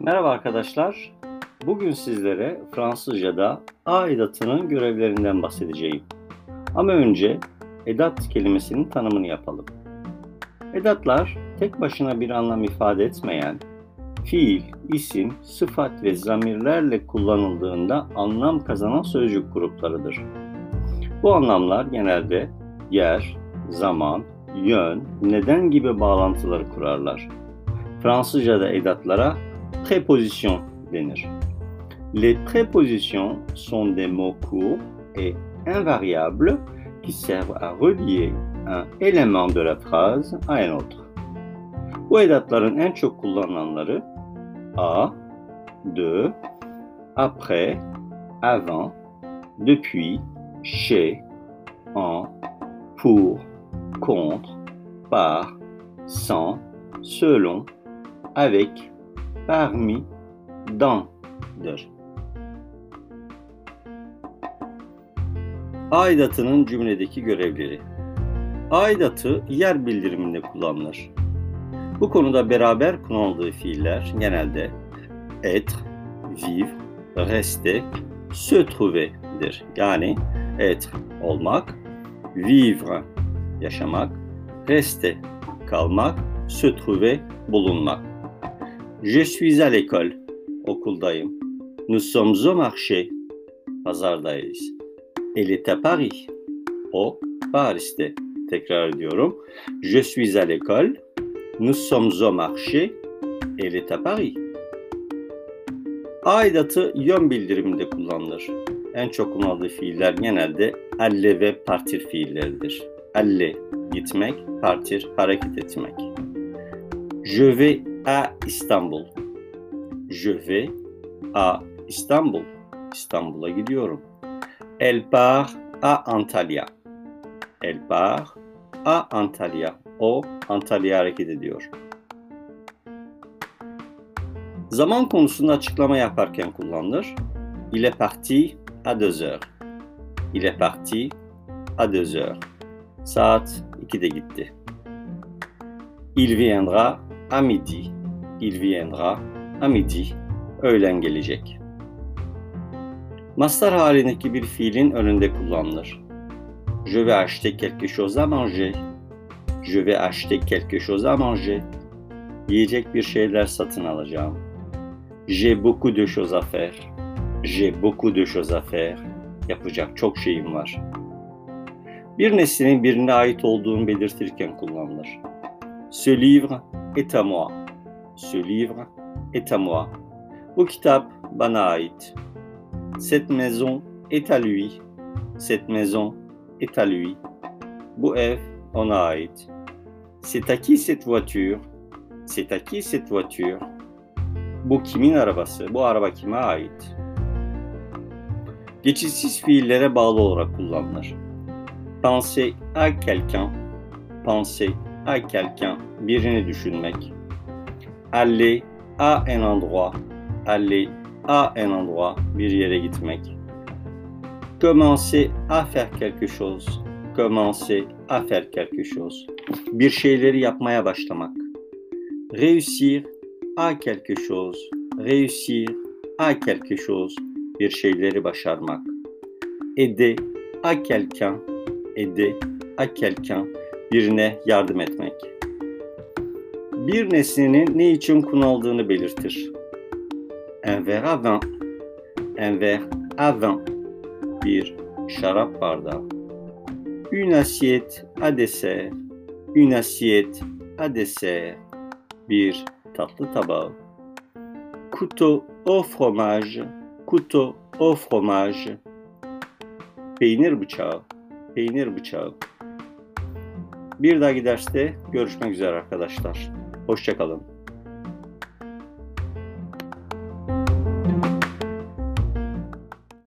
Merhaba arkadaşlar. Bugün sizlere Fransızca'da a görevlerinden bahsedeceğim. Ama önce edat kelimesinin tanımını yapalım. Edatlar tek başına bir anlam ifade etmeyen, fiil, isim, sıfat ve zamirlerle kullanıldığında anlam kazanan sözcük gruplarıdır. Bu anlamlar genelde yer, zaman, yön, neden gibi bağlantıları kurarlar. Fransızca'da edatlara préposition denir. Les prépositions sont des mots courts et invariables qui servent à relier un élément de la phrase à un autre. Bu edatların en çok kullanılanları a, de, après, avant, depuis, chez, en, pour, contre, par, sans, selon, avec, parmi, dan'dır. Aidatının cümledeki görevleri. Aidatı yer bildiriminde kullanılır. Bu konuda beraber kullanıldığı fiiller genelde être, vivre, rester, se trouver'dir. Yani être olmak, vivre yaşamak, rester kalmak, se trouver bulunmak. Je suis à l'école. Okuldayım. Nous sommes au marché. Pazardayız. Elle est à Paris. O Paris'te. Tekrar ediyorum. Je suis à l'école. Nous sommes au marché. Elle est à Paris. Aidatı yön bildiriminde kullanılır. En çok kullanıldığı fiiller genelde alle ve partir fiilleridir. Alle gitmek, partir hareket etmek. Je vais à Istanbul. Je vais à Istanbul. İstanbul'a gidiyorum. Elle part à Antalya. Elle part à Antalya. O Antalya'ya hareket ediyor. Zaman konusunda açıklama yaparken kullanılır. Il est parti à 2 heures. Il est parti à 2 heures. Saat 2'de gitti. Il viendra à midi. Il viendra à midi. Öğlen gelecek. Mastar halindeki bir fiilin önünde kullanılır. Je vais acheter quelque chose à manger. Je vais acheter quelque chose à manger. Yiyecek bir şeyler satın alacağım. J'ai beaucoup de choses à faire. J'ai beaucoup de choses à faire. Yapacak çok şeyim var. Bir nesnenin birine ait olduğunu belirtirken kullanılır. Ce livre est à moi. Ce livre est à moi. Bu kitap bana ait. Cette maison est à lui. Cette maison est à lui. Bu ev ona ait. C'est à qui cette voiture? C'est à qui cette voiture? Bu kimin arabası? Bu araba kime ait? Geçitsiz fiillere bağlı olarak kullanılır. Penser à quelqu'un, penser à quelqu'un, birini düşünmek. Aller à un endroit, aller à un endroit, bir yere gitmek. Commencer à faire quelque chose, commencer à faire quelque chose. Bir şeyleri yapmaya. Réussir à quelque chose, réussir à quelque chose, bir şeyleri başarmak. Aider à quelqu'un, aider à quelqu'un, birine yardım etmek. Bir nesnenin ne için kullanıldığını belirtir. Un verre à vin, un verre à vin, bir şarap bardağı. Une assiette à dessert, une assiette à dessert, bir tatlı tabağı. Couteau au fromage, couteau au fromage. Peynir bıçağı, peynir bıçağı. Bir dahaki derste görüşmek üzere arkadaşlar. Hoşçakalın.